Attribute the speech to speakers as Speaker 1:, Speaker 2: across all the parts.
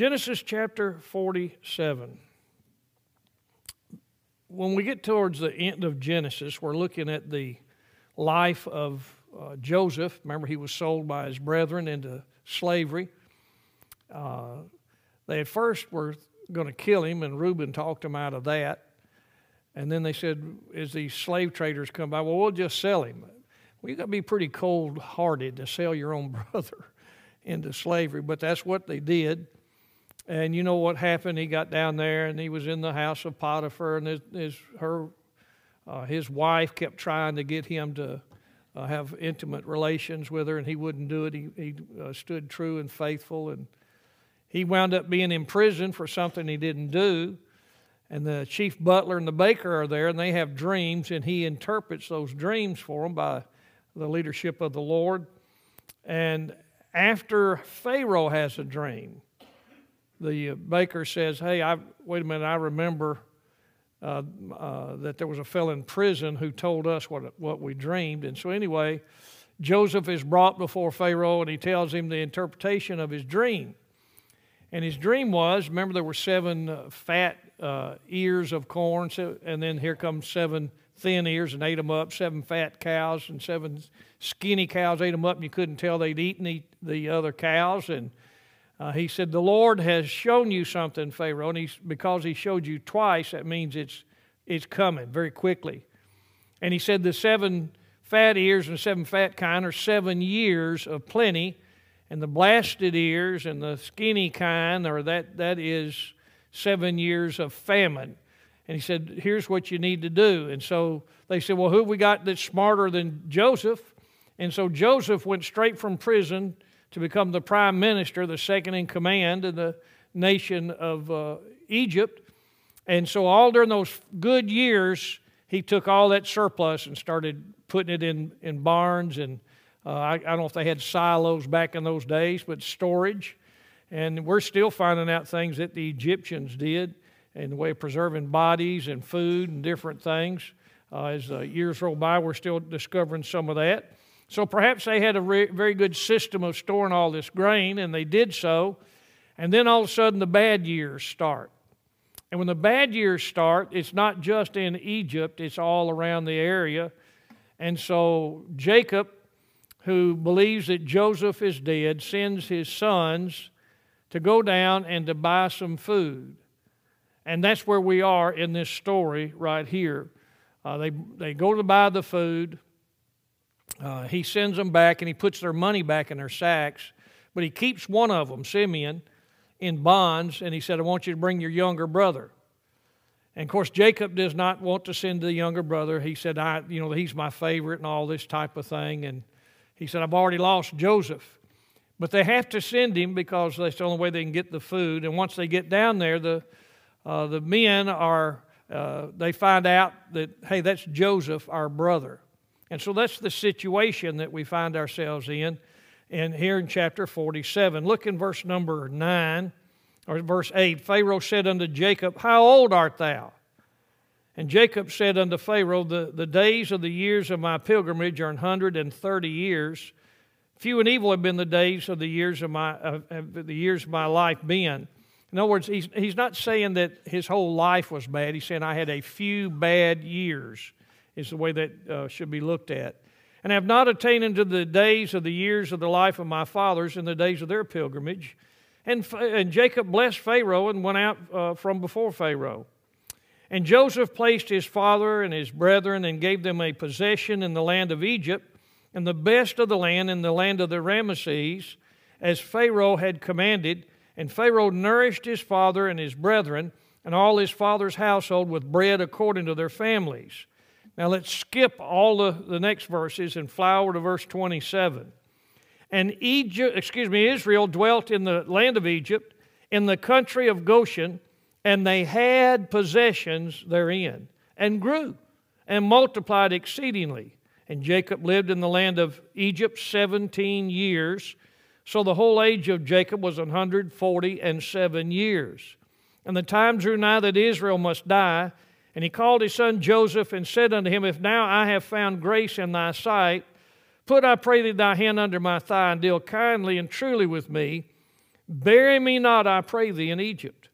Speaker 1: Genesis chapter 47. When we get towards the end of Genesis, we're looking at the life of uh, Joseph. Remember, he was sold by his brethren into slavery. Uh, they at first were going to kill him, and Reuben talked him out of that. And then they said, as these slave traders come by, well, we'll just sell him. Well, you got to be pretty cold hearted to sell your own brother into slavery, but that's what they did. And you know what happened? He got down there and he was in the house of Potiphar, and his, his her, uh, his wife kept trying to get him to uh, have intimate relations with her, and he wouldn't do it. He, he uh, stood true and faithful, and he wound up being in prison for something he didn't do. And the chief butler and the baker are there, and they have dreams, and he interprets those dreams for them by the leadership of the Lord. And after Pharaoh has a dream, the baker says, Hey, I, wait a minute, I remember uh, uh, that there was a fellow in prison who told us what, what we dreamed. And so, anyway, Joseph is brought before Pharaoh and he tells him the interpretation of his dream. And his dream was remember, there were seven uh, fat uh, ears of corn, and then here comes seven thin ears and ate them up, seven fat cows and seven skinny cows ate them up, and you couldn't tell they'd eaten the, the other cows. And uh, he said, The Lord has shown you something, Pharaoh, and he's, because he showed you twice, that means it's, it's coming very quickly. And he said, The seven fat ears and seven fat kind are seven years of plenty, and the blasted ears and the skinny kind, or that, that is seven years of famine. And he said, Here's what you need to do. And so they said, Well, who we got that's smarter than Joseph? And so Joseph went straight from prison to become the prime minister, the second in command in the nation of uh, Egypt. And so, all during those good years, he took all that surplus and started putting it in, in barns. And uh, I, I don't know if they had silos back in those days, but storage. And we're still finding out things that the Egyptians did in the way of preserving bodies and food and different things. Uh, as uh, years roll by, we're still discovering some of that. So perhaps they had a re- very good system of storing all this grain, and they did so. And then all of a sudden, the bad years start. And when the bad years start, it's not just in Egypt, it's all around the area. And so Jacob, who believes that Joseph is dead, sends his sons to go down and to buy some food. And that's where we are in this story right here. Uh, they, they go to buy the food. Uh, he sends them back and he puts their money back in their sacks. But he keeps one of them, Simeon, in bonds. And he said, I want you to bring your younger brother. And of course, Jacob does not want to send the younger brother. He said, I, you know, he's my favorite and all this type of thing. And he said, I've already lost Joseph. But they have to send him because that's the only way they can get the food. And once they get down there, the uh, the men are, uh, they find out that, hey, that's Joseph, our brother. And so that's the situation that we find ourselves in. And here in chapter 47, look in verse number 9 or verse 8 Pharaoh said unto Jacob, How old art thou? And Jacob said unto Pharaoh, The, the days of the years of my pilgrimage are an hundred and thirty years. Few and evil have been the days of the years of my of, of the years of my life been. In other words, he's, he's not saying that his whole life was bad. He's saying, I had a few bad years, is the way that uh, should be looked at. And I have not attained unto the days of the years of the life of my fathers in the days of their pilgrimage. And, and Jacob blessed Pharaoh and went out uh, from before Pharaoh. And Joseph placed his father and his brethren and gave them a possession in the land of Egypt and the best of the land in the land of the Rameses, as Pharaoh had commanded and Pharaoh nourished his father and his brethren and all his father's household with bread according to their families. Now let's skip all the, the next verses and fly over to verse 27. And Egypt, excuse me, Israel dwelt in the land of Egypt, in the country of Goshen, and they had possessions therein, and grew, and multiplied exceedingly. And Jacob lived in the land of Egypt seventeen years, so the whole age of Jacob was 140 and seven years. And the time drew nigh that Israel must die. And he called his son Joseph and said unto him, If now I have found grace in thy sight, put, I pray thee, thy hand under my thigh and deal kindly and truly with me, Bury me not, I pray thee, in Egypt,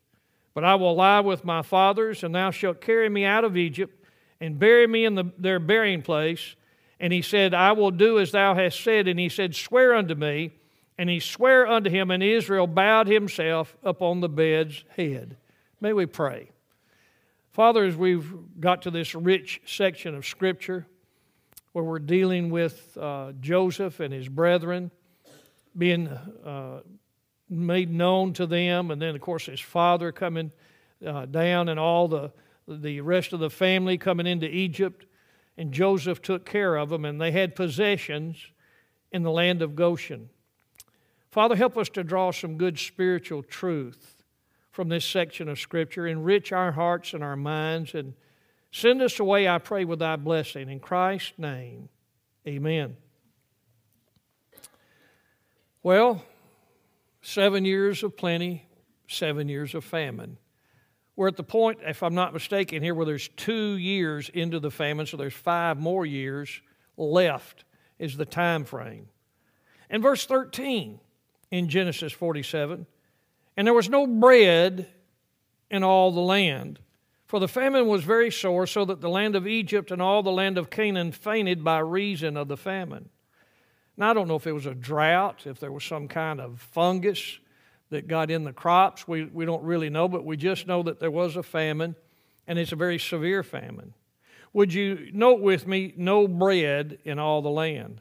Speaker 1: but I will lie with my fathers, and thou shalt carry me out of Egypt, and bury me in the, their burying place. And he said, I will do as thou hast said. And he said, Swear unto me. And he sware unto him, and Israel bowed himself upon the bed's head. May we pray. Father, as we've got to this rich section of Scripture where we're dealing with uh, Joseph and his brethren being uh, made known to them, and then, of course, his father coming uh, down and all the, the rest of the family coming into Egypt, and Joseph took care of them, and they had possessions in the land of Goshen. Father, help us to draw some good spiritual truth from this section of Scripture. Enrich our hearts and our minds and send us away, I pray, with thy blessing. In Christ's name, amen. Well, seven years of plenty, seven years of famine. We're at the point, if I'm not mistaken, here where there's two years into the famine, so there's five more years left, is the time frame. And verse 13 in Genesis 47. And there was no bread in all the land, for the famine was very sore, so that the land of Egypt and all the land of Canaan fainted by reason of the famine. Now, I don't know if it was a drought, if there was some kind of fungus that got in the crops. We, we don't really know, but we just know that there was a famine, and it's a very severe famine. Would you note with me, no bread in all the land?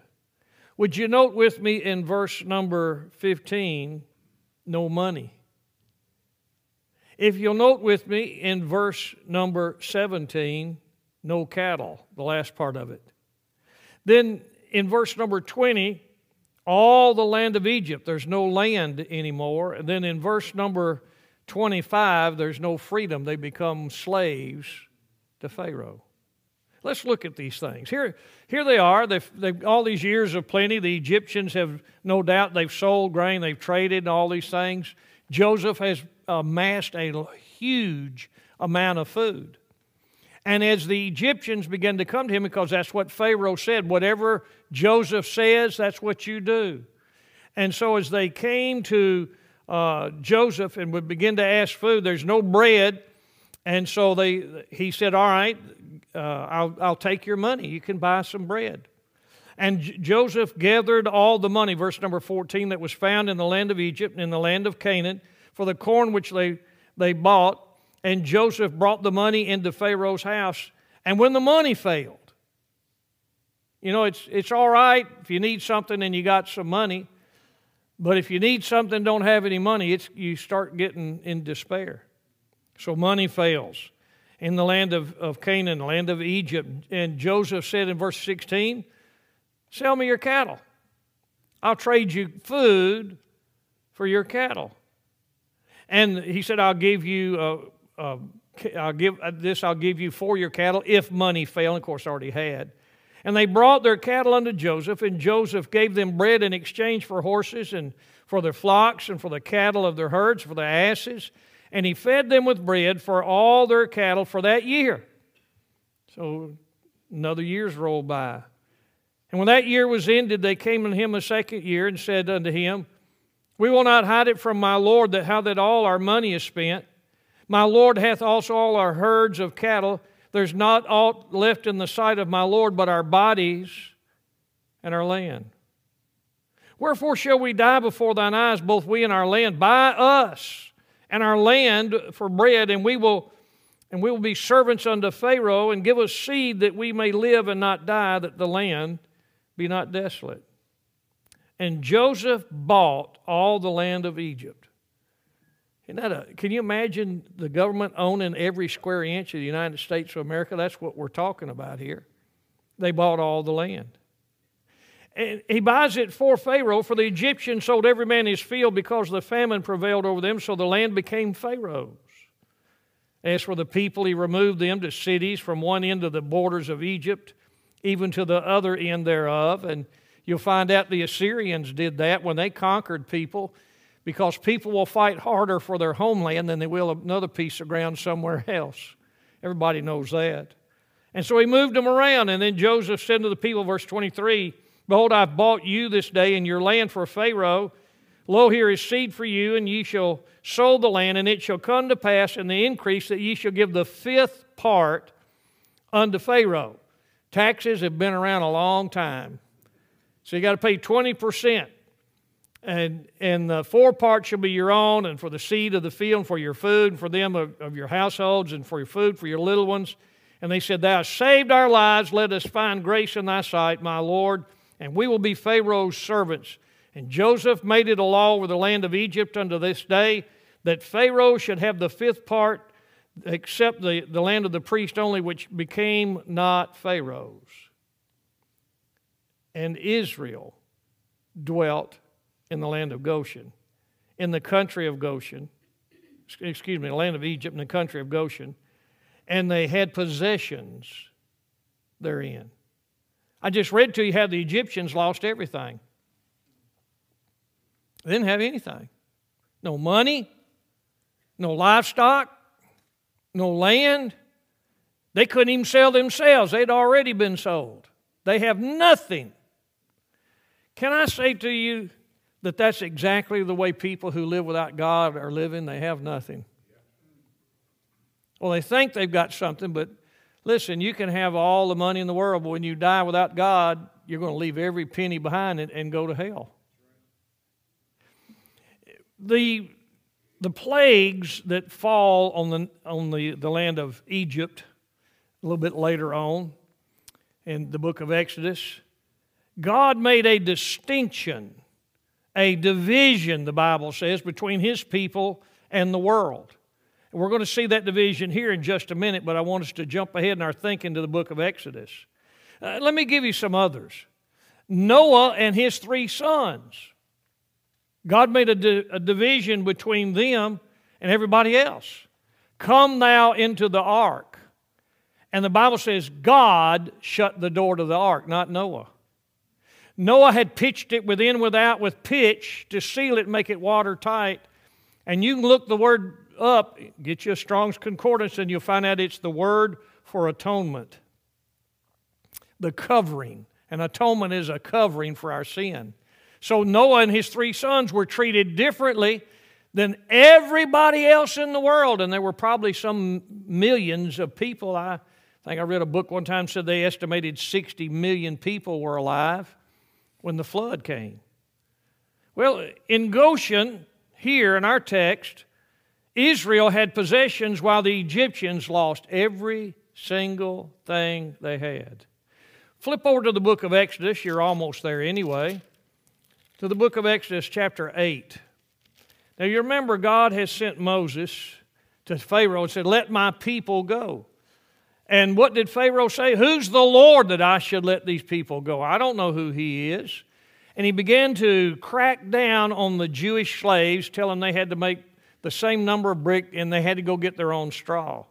Speaker 1: Would you note with me in verse number 15, no money? If you'll note with me in verse number 17, no cattle, the last part of it. Then in verse number 20, all the land of Egypt, there's no land anymore. And then in verse number 25, there's no freedom. They become slaves to Pharaoh. Let's look at these things. Here, here they are. They've, they've, all these years of plenty. The Egyptians have no doubt they've sold grain, they've traded, and all these things. Joseph has amassed a huge amount of food. And as the Egyptians began to come to him, because that's what Pharaoh said, whatever Joseph says, that's what you do. And so as they came to uh, Joseph and would begin to ask food, there's no bread. And so they, he said, All right, uh, I'll, I'll take your money. You can buy some bread. And J- Joseph gathered all the money, verse number 14, that was found in the land of Egypt and in the land of Canaan for the corn which they, they bought. And Joseph brought the money into Pharaoh's house. And when the money failed, you know, it's, it's all right if you need something and you got some money, but if you need something don't have any money, it's, you start getting in despair. So money fails in the land of, of Canaan, the land of Egypt. And Joseph said in verse 16, Sell me your cattle. I'll trade you food for your cattle. And he said, I'll give you, uh, uh, I'll give uh, this, I'll give you for your cattle if money fail. And of course, already had. And they brought their cattle unto Joseph, and Joseph gave them bread in exchange for horses and for their flocks and for the cattle of their herds, for their asses and he fed them with bread for all their cattle for that year. So another year's rolled by. And when that year was ended, they came unto him a second year and said unto him, We will not hide it from my Lord that how that all our money is spent. My Lord hath also all our herds of cattle. There's not aught left in the sight of my Lord but our bodies and our land. Wherefore shall we die before thine eyes, both we and our land? Buy us and our land for bread, and we will and we will be servants unto Pharaoh, and give us seed that we may live and not die, that the land be not desolate. And Joseph bought all the land of Egypt. Isn't that a, can you imagine the government owning every square inch of the United States of America? That's what we're talking about here. They bought all the land. And he buys it for Pharaoh, for the Egyptians sold every man his field because the famine prevailed over them, so the land became Pharaoh's. As for the people, he removed them to cities from one end of the borders of Egypt, even to the other end thereof. And you'll find out the Assyrians did that when they conquered people, because people will fight harder for their homeland than they will another piece of ground somewhere else. Everybody knows that. And so he moved them around. And then Joseph said to the people, verse 23, Behold, I've bought you this day and your land for Pharaoh, Lo, here is seed for you, and ye shall sow the land, and it shall come to pass in the increase that ye shall give the fifth part unto Pharaoh. Taxes have been around a long time. So you got to pay 20%. And, and the four parts shall be your own, and for the seed of the field, and for your food, and for them of, of your households, and for your food, for your little ones. And they said, Thou hast saved our lives. Let us find grace in thy sight, my Lord, and we will be Pharaoh's servants. And Joseph made it a law over the land of Egypt unto this day that Pharaoh should have the fifth part, except the, the land of the priest only, which became not Pharaoh's. And Israel dwelt in the land of Goshen, in the country of Goshen, excuse me, the land of Egypt, in the country of Goshen, and they had possessions therein. I just read to you how the Egyptians lost everything. They didn't have anything. No money, no livestock, no land. They couldn't even sell themselves. They'd already been sold. They have nothing. Can I say to you that that's exactly the way people who live without God are living? They have nothing. Well, they think they've got something, but listen, you can have all the money in the world, but when you die without God, you're going to leave every penny behind and, and go to hell. The, the plagues that fall on, the, on the, the land of Egypt a little bit later on in the book of Exodus, God made a distinction, a division, the Bible says, between His people and the world. And We're going to see that division here in just a minute, but I want us to jump ahead in our thinking to the book of Exodus. Uh, let me give you some others. Noah and his three sons. God made a, di- a division between them and everybody else. Come thou into the ark. And the Bible says God shut the door to the ark, not Noah. Noah had pitched it within without with pitch to seal it make it watertight. And you can look the word up, get you a Strong's Concordance, and you'll find out it's the word for atonement. The covering. And atonement is a covering for our sin. So Noah and his three sons were treated differently than everybody else in the world. And there were probably some millions of people. I think I read a book one time said they estimated 60 million people were alive when the flood came. Well, in Goshen, here in our text, Israel had possessions while the Egyptians lost every single thing they had. Flip over to the book of Exodus. You're almost there anyway. To the book of Exodus, chapter 8. Now, you remember God has sent Moses to Pharaoh and said, Let my people go. And what did Pharaoh say? Who's the Lord that I should let these people go? I don't know who he is. And he began to crack down on the Jewish slaves, telling them they had to make the same number of brick and they had to go get their own straw.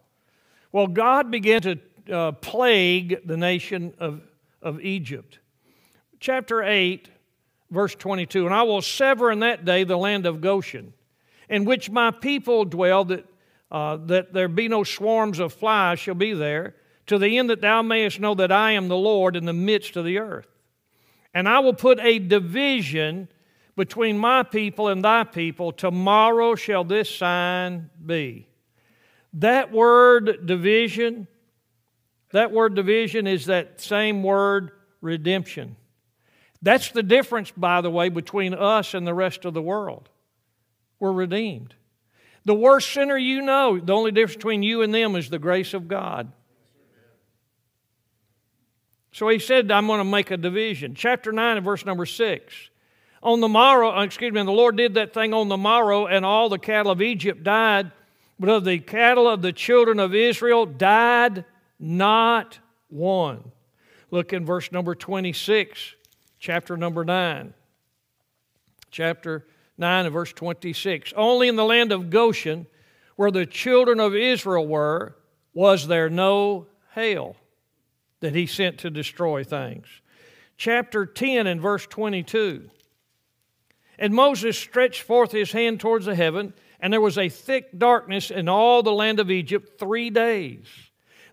Speaker 1: Well, God began to uh, plague the nation of, of Egypt. Chapter 8, verse 22 And I will sever in that day the land of Goshen, in which my people dwell, that, uh, that there be no swarms of flies shall be there, to the end that thou mayest know that I am the Lord in the midst of the earth. And I will put a division between my people and thy people, tomorrow shall this sign be. That word division, that word division is that same word redemption. That's the difference, by the way, between us and the rest of the world. We're redeemed. The worst sinner you know, the only difference between you and them is the grace of God. So he said, I'm going to make a division. Chapter 9 and verse number 6 on the morrow, uh, excuse me, the Lord did that thing on the morrow, and all the cattle of Egypt died, but of the cattle of the children of Israel died not one. Look in verse number 26, chapter number 9. Chapter 9 and verse 26. Only in the land of Goshen, where the children of Israel were, was there no hail that he sent to destroy things. Chapter 10 and verse 22. And Moses stretched forth his hand towards the heaven, and there was a thick darkness in all the land of Egypt three days.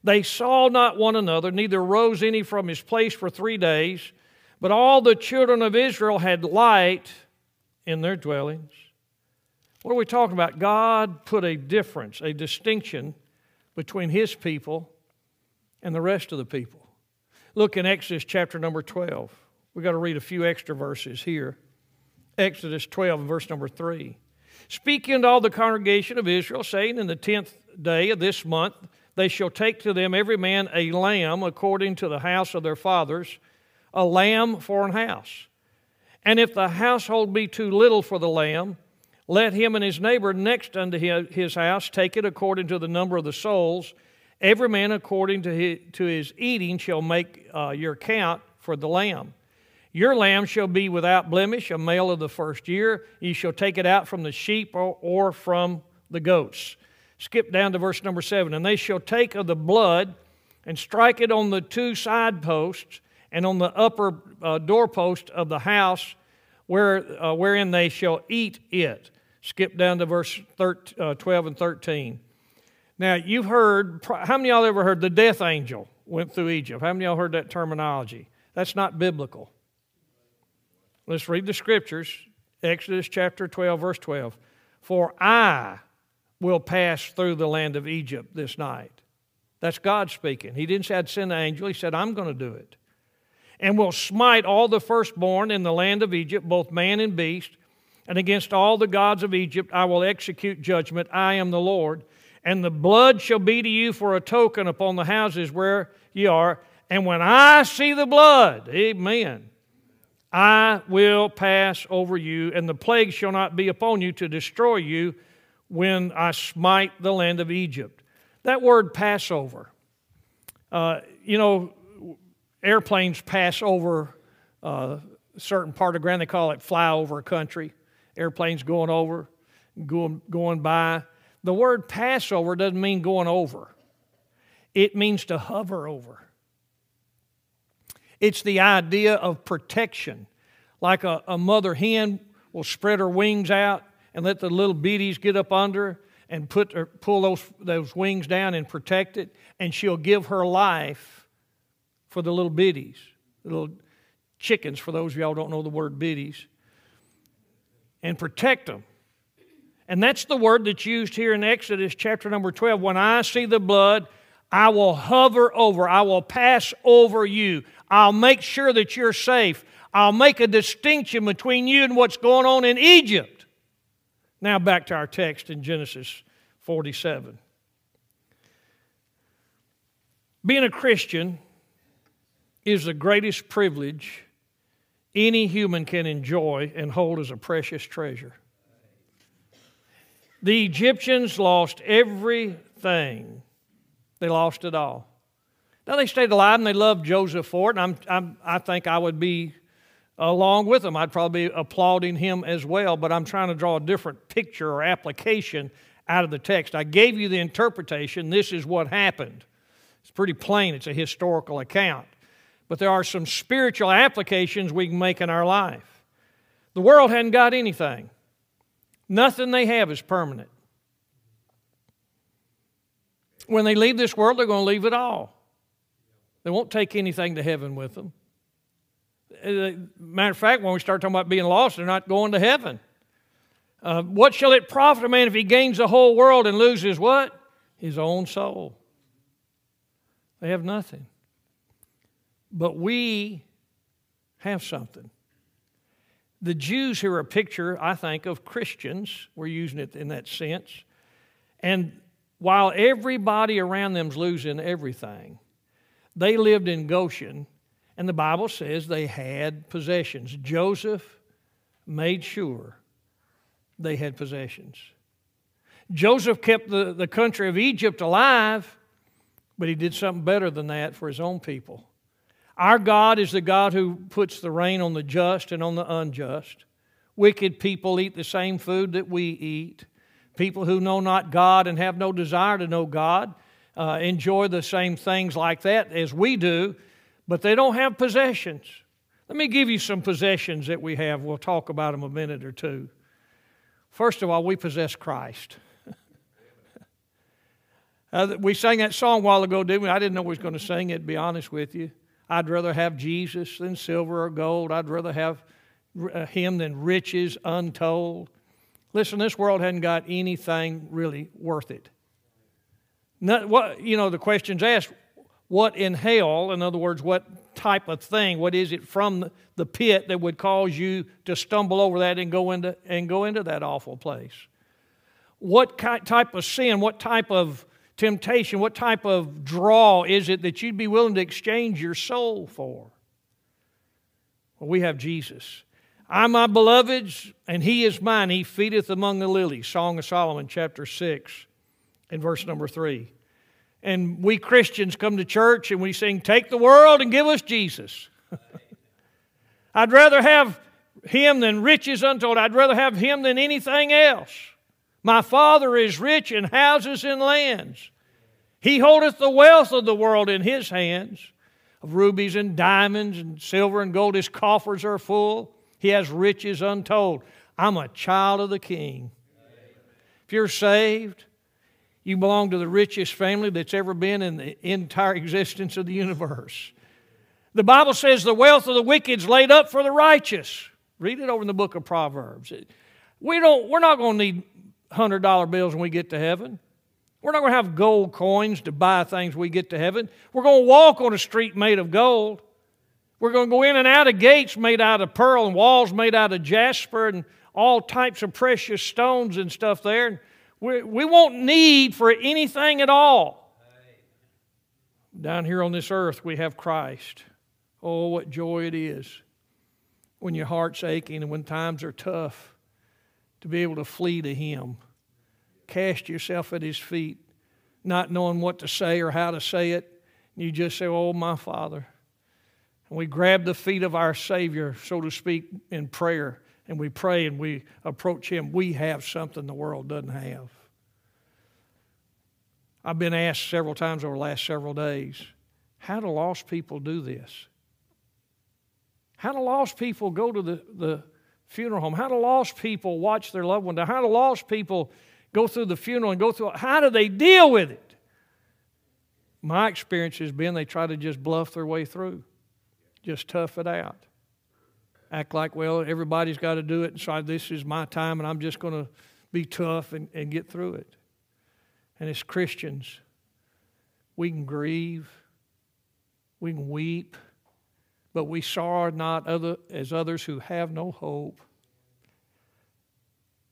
Speaker 1: They saw not one another, neither rose any from his place for three days. But all the children of Israel had light in their dwellings. What are we talking about? God put a difference, a distinction between his people and the rest of the people. Look in Exodus chapter number 12. We've got to read a few extra verses here. Exodus 12 verse number 3. Speaking to all the congregation of Israel, saying, In the tenth day of this month they shall take to them every man a lamb according to the house of their fathers, a lamb for an house. And if the household be too little for the lamb, let him and his neighbor next unto his house take it according to the number of the souls. Every man according to his, eating shall make uh, your count for the lamb. Your lamb shall be without blemish, a male of the first year. Ye shall take it out from the sheep or, or from the goats. Skip down to verse number seven. And they shall take of the blood and strike it on the two side posts and on the upper uh, doorpost of the house where, uh, wherein they shall eat it. Skip down to verse 13, uh, 12 and 13. Now, you've heard, how many of y'all ever heard the death angel went through Egypt? How many y'all heard that terminology? That's not biblical. Let's read the scriptures. Exodus chapter 12, verse 12. For I will pass through the land of Egypt this night. That's God speaking. He didn't say I'd send an angel, He said, I'm going to do it. And will smite all the firstborn in the land of Egypt, both man and beast, and against all the gods of Egypt I will execute judgment. I am the Lord. And the blood shall be to you for a token upon the houses where ye are. And when I see the blood, amen, I will pass over you, and the plague shall not be upon you to destroy you when I smite the land of Egypt. That word Passover, uh, you know, airplanes pass over uh, a certain part of ground, they call it flyover country airplanes going over, going, going by. The word Passover doesn't mean going over, it means to hover over. It's the idea of protection. Like a, a mother hen will spread her wings out and let the little biddies get up under and put pull those, those wings down and protect it, and she'll give her life for the little biddies, the little chickens, for those of y'all don't know the word biddies and protect them. And that's the word that's used here in Exodus chapter number 12. When I see the blood, I will hover over, I will pass over you. I'll make sure that you're safe. I'll make a distinction between you and what's going on in Egypt. Now, back to our text in Genesis 47. Being a Christian is the greatest privilege any human can enjoy and hold as a precious treasure. The Egyptians lost everything, they lost it all. Now, they stayed alive and they loved Joseph for it, and I'm, I'm, i think I would be along with them. I'd probably be applauding him as well, but I'm trying to draw a different picture or application out of the text. I gave you the interpretation. This is what happened. It's pretty plain, it's a historical account but there are some spiritual applications we can make in our life. The world hadn't got anything, nothing they have is permanent. When they leave this world, they're going to leave it all. They won't take anything to heaven with them. Uh, matter of fact, when we start talking about being lost, they're not going to heaven. Uh, what shall it profit a man if he gains the whole world and loses what? His own soul. They have nothing. But we have something. The Jews here are a picture, I think, of Christians. We're using it in that sense. And while everybody around them's losing everything, they lived in Goshen, and the Bible says they had possessions. Joseph made sure they had possessions. Joseph kept the, the country of Egypt alive, but he did something better than that for his own people. Our God is the God who puts the rain on the just and on the unjust. Wicked people eat the same food that we eat. People who know not God and have no desire to know God uh, enjoy the same things like that as we do, but they don't have possessions. Let me give you some possessions that we have. We'll talk about them a minute or two. First of all, we possess Christ. uh, we sang that song a while ago, didn't we? I didn't know we was going to sing it, to be honest with you. I'd rather have Jesus than silver or gold. I'd rather have uh, him than riches untold. Listen, this world hadn't got anything really worth it. Not, what, you know, the question's asked, what in hell, in other words, what type of thing, what is it from the pit that would cause you to stumble over that and go into, and go into that awful place? What type of sin, what type of temptation, what type of draw is it that you'd be willing to exchange your soul for? Well, we have Jesus. I'm my beloved's, and he is mine. He feedeth among the lilies. Song of Solomon, chapter 6, and verse number 3. And we Christians come to church and we sing, Take the world and give us Jesus. I'd rather have him than riches untold. I'd rather have him than anything else. My Father is rich in houses and lands. He holdeth the wealth of the world in his hands. Of rubies and diamonds and silver and gold, his coffers are full. He has riches untold. I'm a child of the King. If you're saved, you belong to the richest family that's ever been in the entire existence of the universe. The Bible says the wealth of the wicked is laid up for the righteous. Read it over in the book of Proverbs. We don't, we're not going to need $100 bills when we get to heaven. We're not going to have gold coins to buy things we get to heaven. We're going to walk on a street made of gold. We're going to go in and out of gates made out of pearl and walls made out of jasper and all types of precious stones and stuff there. We, we won't need for anything at all. Down here on this earth, we have Christ. Oh, what joy it is when your heart's aching and when times are tough to be able to flee to Him. Cast yourself at His feet, not knowing what to say or how to say it. You just say, Oh, my Father. And we grab the feet of our Savior, so to speak, in prayer, and we pray and we approach Him. We have something the world doesn't have. I've been asked several times over the last several days how do lost people do this? How do lost people go to the, the funeral home? How do lost people watch their loved one die? How do lost people go through the funeral and go through how do they deal with it? My experience has been they try to just bluff their way through. Just tough it out. Act like, well, everybody's got to do it, and so this is my time, and I'm just going to be tough and, and get through it. And as Christians, we can grieve, we can weep, but we sorrow not other, as others who have no hope.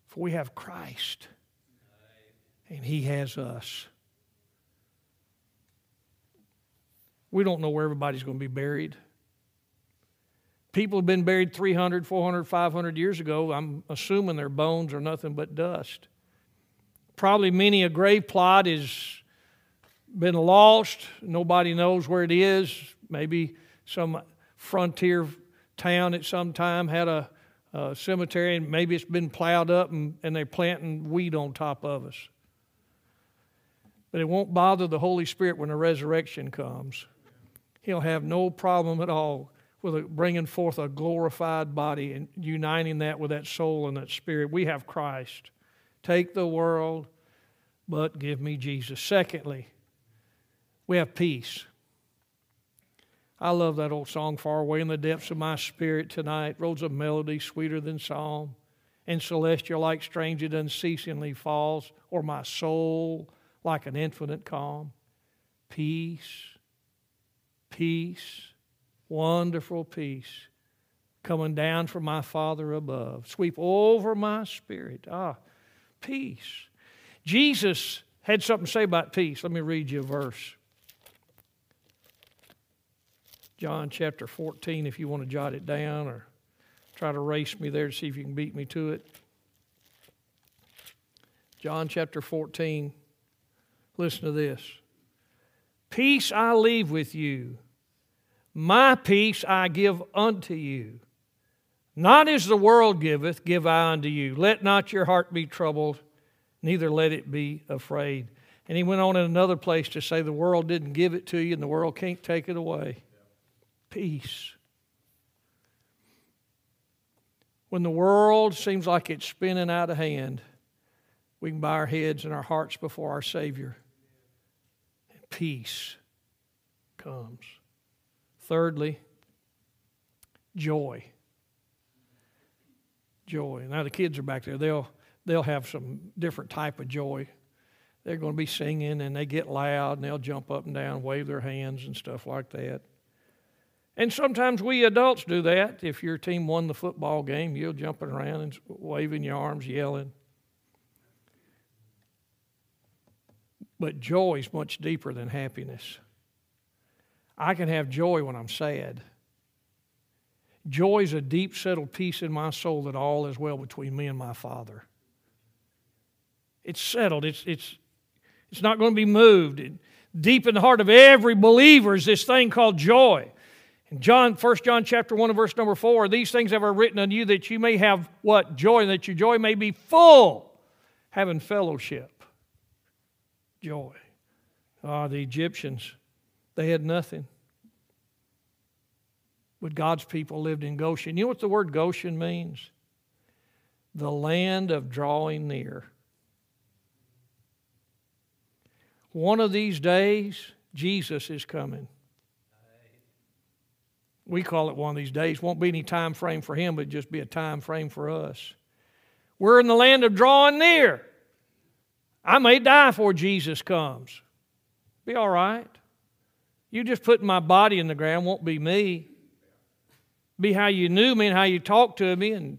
Speaker 1: For we have Christ, and He has us. We don't know where everybody's going to be buried. People have been buried 300, 400, 500 years ago. I'm assuming their bones are nothing but dust. Probably many a grave plot has been lost. Nobody knows where it is. Maybe some frontier town at some time had a, a cemetery and maybe it's been plowed up and, and they're planting weed on top of us. But it won't bother the Holy Spirit when the resurrection comes. He'll have no problem at all with bringing forth a glorified body and uniting that with that soul and that spirit. We have Christ. Take the world, but give me Jesus. Secondly, we have peace. I love that old song, Far Away in the Depths of My Spirit tonight. Roads of melody sweeter than psalm, and celestial like strange it unceasingly falls, or my soul like an infinite calm. Peace, peace wonderful peace coming down from my Father above. Sweep over my spirit. Ah, peace. Jesus had something to say about peace. Let me read you a verse. John chapter 14, if you want to jot it down or try to race me there to see if you can beat me to it. John chapter 14, listen to this. Peace I leave with you my peace I give unto you. Not as the world giveth, give I unto you. Let not your heart be troubled, neither let it be afraid. And he went on in another place to say, The world didn't give it to you, and the world can't take it away. Peace. When the world seems like it's spinning out of hand, we can bow our heads and our hearts before our Savior. Peace comes. Thirdly, joy. Joy. Now the kids are back there. They'll they'll have some different type of joy. They're going to be singing and they get loud and they'll jump up and down, wave their hands and stuff like that. And sometimes we adults do that. If your team won the football game, you're jumping around and waving your arms, yelling. But joy is much deeper than happiness. I can have joy when I'm sad. Joy is a deep, settled peace in my soul that all is well between me and my Father. It's settled. It's, it's, it's not going to be moved. Deep in the heart of every believer is this thing called joy. In John, 1 John chapter 1 and verse number 4, these things have I written unto you that you may have what? Joy, and that your joy may be full, having fellowship. Joy. Ah, the Egyptians, they had nothing. But God's people lived in Goshen. You know what the word Goshen means? The land of drawing near. One of these days, Jesus is coming. We call it one of these days. Won't be any time frame for him, but just be a time frame for us. We're in the land of drawing near. I may die before Jesus comes. Be all right. You just putting my body in the ground won't be me. Be how you knew me and how you talked to me, and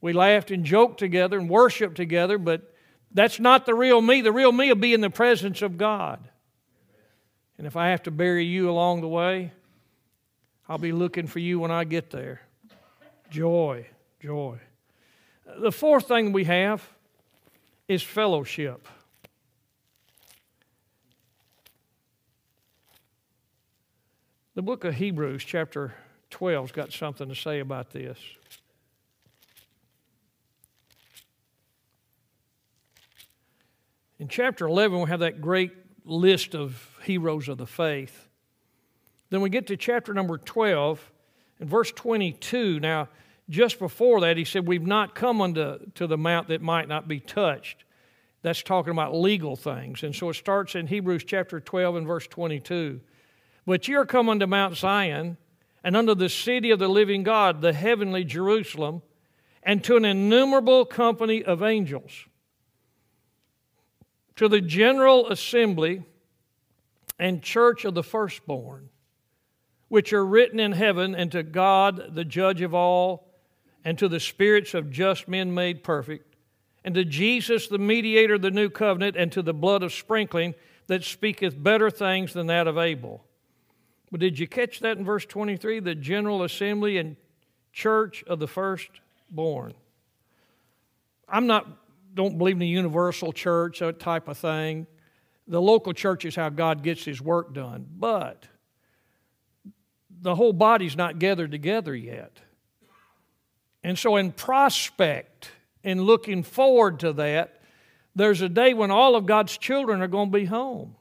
Speaker 1: we laughed and joked together and worshiped together, but that's not the real me. The real me will be in the presence of God. And if I have to bury you along the way, I'll be looking for you when I get there. Joy, joy. The fourth thing we have is fellowship. The book of Hebrews, chapter 12, has got something to say about this. In chapter 11, we have that great list of heroes of the faith. Then we get to chapter number 12 and verse 22. Now, just before that, he said, We've not come unto to the mount that might not be touched. That's talking about legal things. And so it starts in Hebrews chapter 12 and verse 22. But you're come unto Mount Zion and unto the city of the living God, the heavenly Jerusalem, and to an innumerable company of angels, to the general assembly and church of the firstborn which are written in heaven, and to God, the judge of all, and to the spirits of just men made perfect, and to Jesus, the mediator of the new covenant, and to the blood of sprinkling that speaketh better things than that of Abel. But did you catch that in verse 23? The general assembly and church of the firstborn. I'm not, don't believe in the universal church, type of thing. The local church is how God gets his work done. But the whole body's not gathered together yet. And so, in prospect, in looking forward to that, there's a day when all of God's children are going to be home.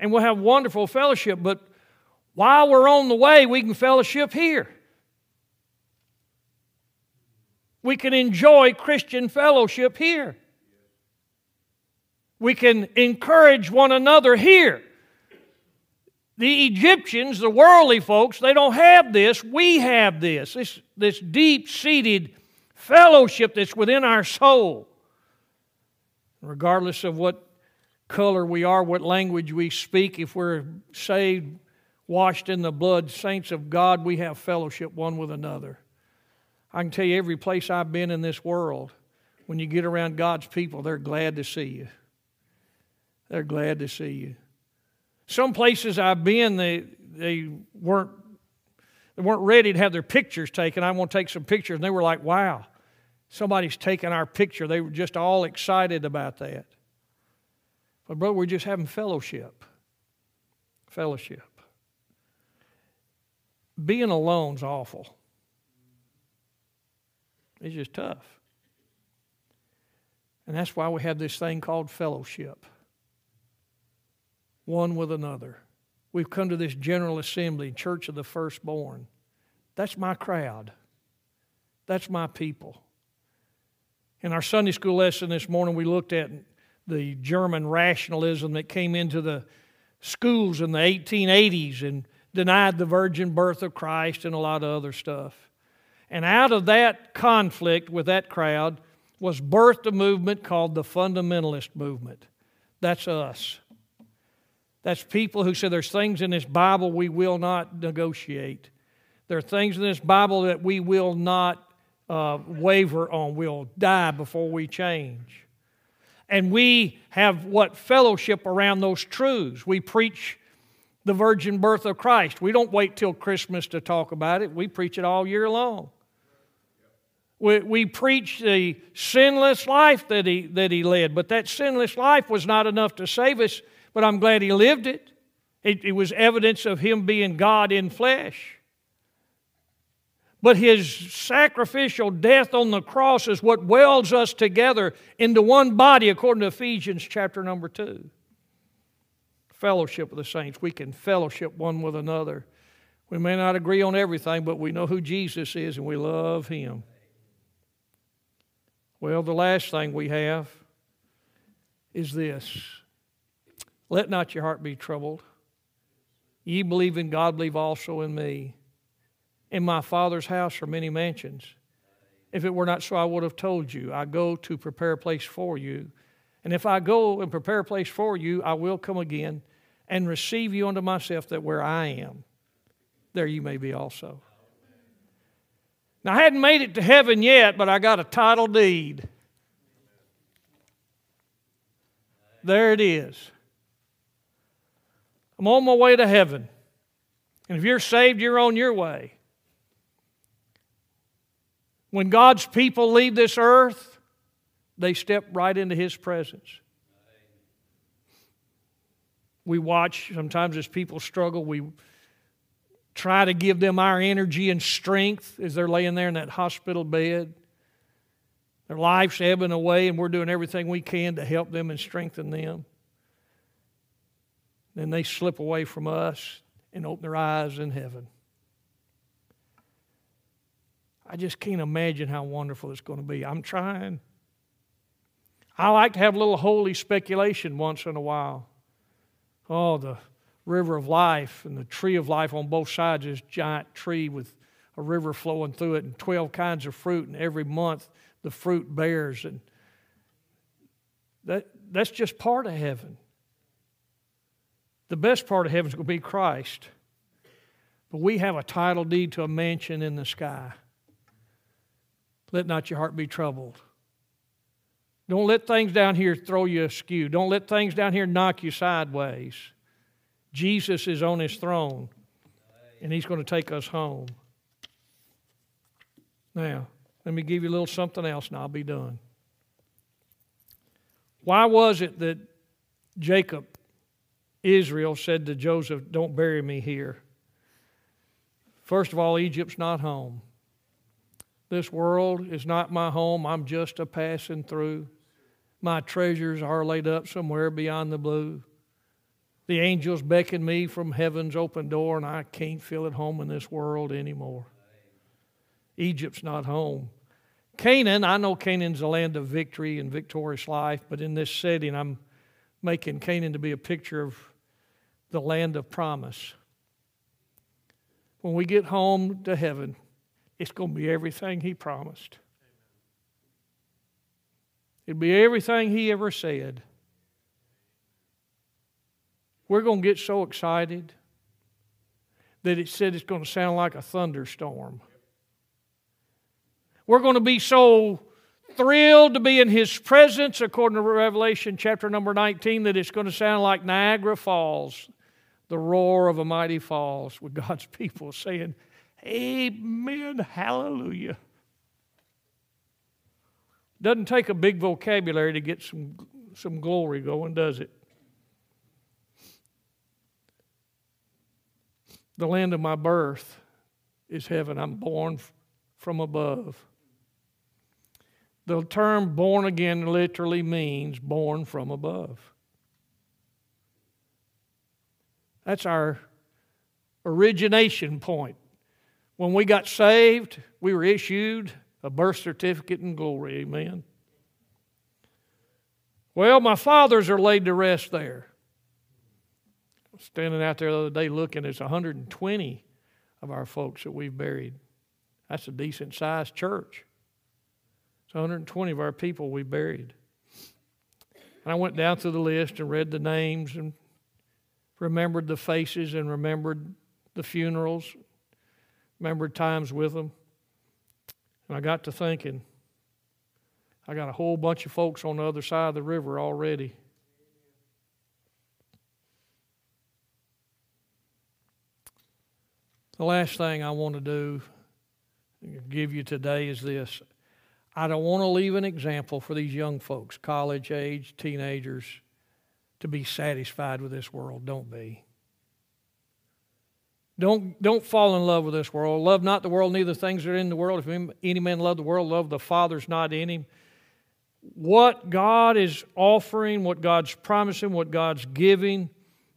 Speaker 1: And we'll have wonderful fellowship, but while we're on the way, we can fellowship here. We can enjoy Christian fellowship here. We can encourage one another here. The Egyptians, the worldly folks, they don't have this. We have this, this, this deep seated fellowship that's within our soul. Regardless of what color we are, what language we speak, if we're saved, washed in the blood, saints of God, we have fellowship one with another. I can tell you every place I've been in this world, when you get around God's people, they're glad to see you. They're glad to see you. Some places I've been, they, they weren't they weren't ready to have their pictures taken. I want to take some pictures. And they were like, wow, somebody's taking our picture. They were just all excited about that. But, brother, we're just having fellowship. Fellowship. Being alone's awful. It's just tough. And that's why we have this thing called fellowship one with another. We've come to this General Assembly, Church of the Firstborn. That's my crowd. That's my people. In our Sunday school lesson this morning, we looked at the German rationalism that came into the schools in the 1880s and denied the virgin birth of Christ and a lot of other stuff. And out of that conflict with that crowd was birthed a movement called the fundamentalist movement. That's us. That's people who say there's things in this Bible we will not negotiate. There are things in this Bible that we will not uh, waver on. We'll die before we change. And we have what fellowship around those truths. We preach the virgin birth of Christ. We don't wait till Christmas to talk about it, we preach it all year long. We, we preach the sinless life that he, that he led, but that sinless life was not enough to save us, but I'm glad he lived it. It, it was evidence of him being God in flesh. But his sacrificial death on the cross is what welds us together into one body, according to Ephesians chapter number 2 fellowship with the saints. We can fellowship one with another. We may not agree on everything, but we know who Jesus is and we love him. Well, the last thing we have is this let not your heart be troubled. Ye believe in God, believe also in me. In my Father's house are many mansions. If it were not so, I would have told you. I go to prepare a place for you. And if I go and prepare a place for you, I will come again and receive you unto myself, that where I am, there you may be also. Now, I hadn't made it to heaven yet, but I got a title deed. There it is. I'm on my way to heaven. And if you're saved, you're on your way. When God's people leave this earth, they step right into His presence. We watch sometimes as people struggle, we try to give them our energy and strength as they're laying there in that hospital bed. Their life's ebbing away, and we're doing everything we can to help them and strengthen them. Then they slip away from us and open their eyes in heaven. I just can't imagine how wonderful it's going to be. I'm trying. I like to have a little holy speculation once in a while. Oh, the river of life and the tree of life on both sides, this giant tree with a river flowing through it and 12 kinds of fruit, and every month the fruit bears. And that, that's just part of heaven. The best part of heaven is going to be Christ. But we have a title deed to a mansion in the sky. Let not your heart be troubled. Don't let things down here throw you askew. Don't let things down here knock you sideways. Jesus is on his throne, and he's going to take us home. Now, let me give you a little something else, and I'll be done. Why was it that Jacob, Israel, said to Joseph, Don't bury me here? First of all, Egypt's not home. This world is not my home. I'm just a passing through. My treasures are laid up somewhere beyond the blue. The angels beckon me from heaven's open door, and I can't feel at home in this world anymore. Egypt's not home. Canaan, I know Canaan's a land of victory and victorious life, but in this setting, I'm making Canaan to be a picture of the land of promise. When we get home to heaven, it's going to be everything He promised. It'll be everything He ever said. We're going to get so excited that it said it's going to sound like a thunderstorm. We're going to be so thrilled to be in His presence, according to Revelation chapter number 19, that it's going to sound like Niagara Falls, the roar of a mighty falls, with God's people saying, Amen. Hallelujah. Doesn't take a big vocabulary to get some, some glory going, does it? The land of my birth is heaven. I'm born from above. The term born again literally means born from above. That's our origination point. When we got saved, we were issued a birth certificate in glory. Amen. Well, my fathers are laid to rest there. Standing out there the other day looking, there's 120 of our folks that we've buried That's a decent sized church. It's 120 of our people we buried. And I went down through the list and read the names and remembered the faces and remembered the funerals, remembered times with them. And I got to thinking, I got a whole bunch of folks on the other side of the river already. The last thing I want to do, give you today, is this. I don't want to leave an example for these young folks, college age, teenagers, to be satisfied with this world. Don't be. Don't, don't fall in love with this world. Love not the world, neither things that are in the world. If any man love the world, love the Father's not in him. What God is offering, what God's promising, what God's giving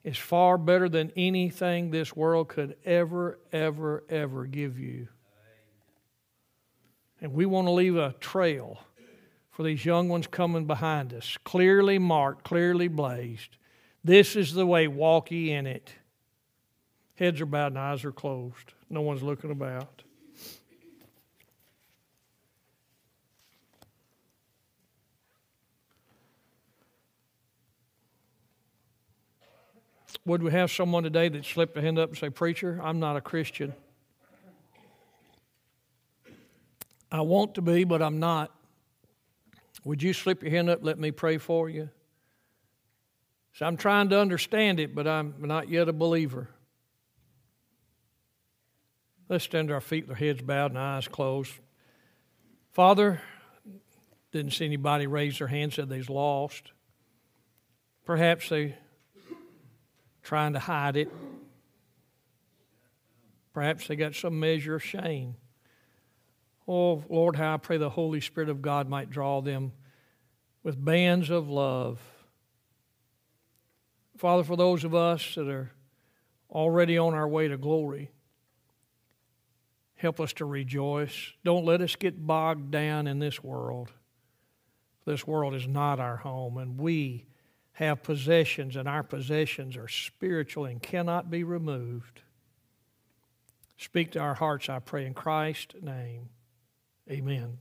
Speaker 1: is far better than anything this world could ever, ever, ever give you. And we want to leave a trail for these young ones coming behind us, clearly marked, clearly blazed. This is the way, walk ye in it. Heads are bowed and eyes are closed. No one's looking about. Would we have someone today that slipped a hand up and say, Preacher, I'm not a Christian? I want to be, but I'm not. Would you slip your hand up? Let me pray for you. So I'm trying to understand it, but I'm not yet a believer. Let's stand to our feet, our heads bowed and eyes closed. Father, didn't see anybody raise their hand, said they's lost. Perhaps they trying to hide it. Perhaps they got some measure of shame. Oh, Lord, how I pray the Holy Spirit of God might draw them with bands of love. Father, for those of us that are already on our way to glory, Help us to rejoice. Don't let us get bogged down in this world. This world is not our home, and we have possessions, and our possessions are spiritual and cannot be removed. Speak to our hearts, I pray, in Christ's name. Amen.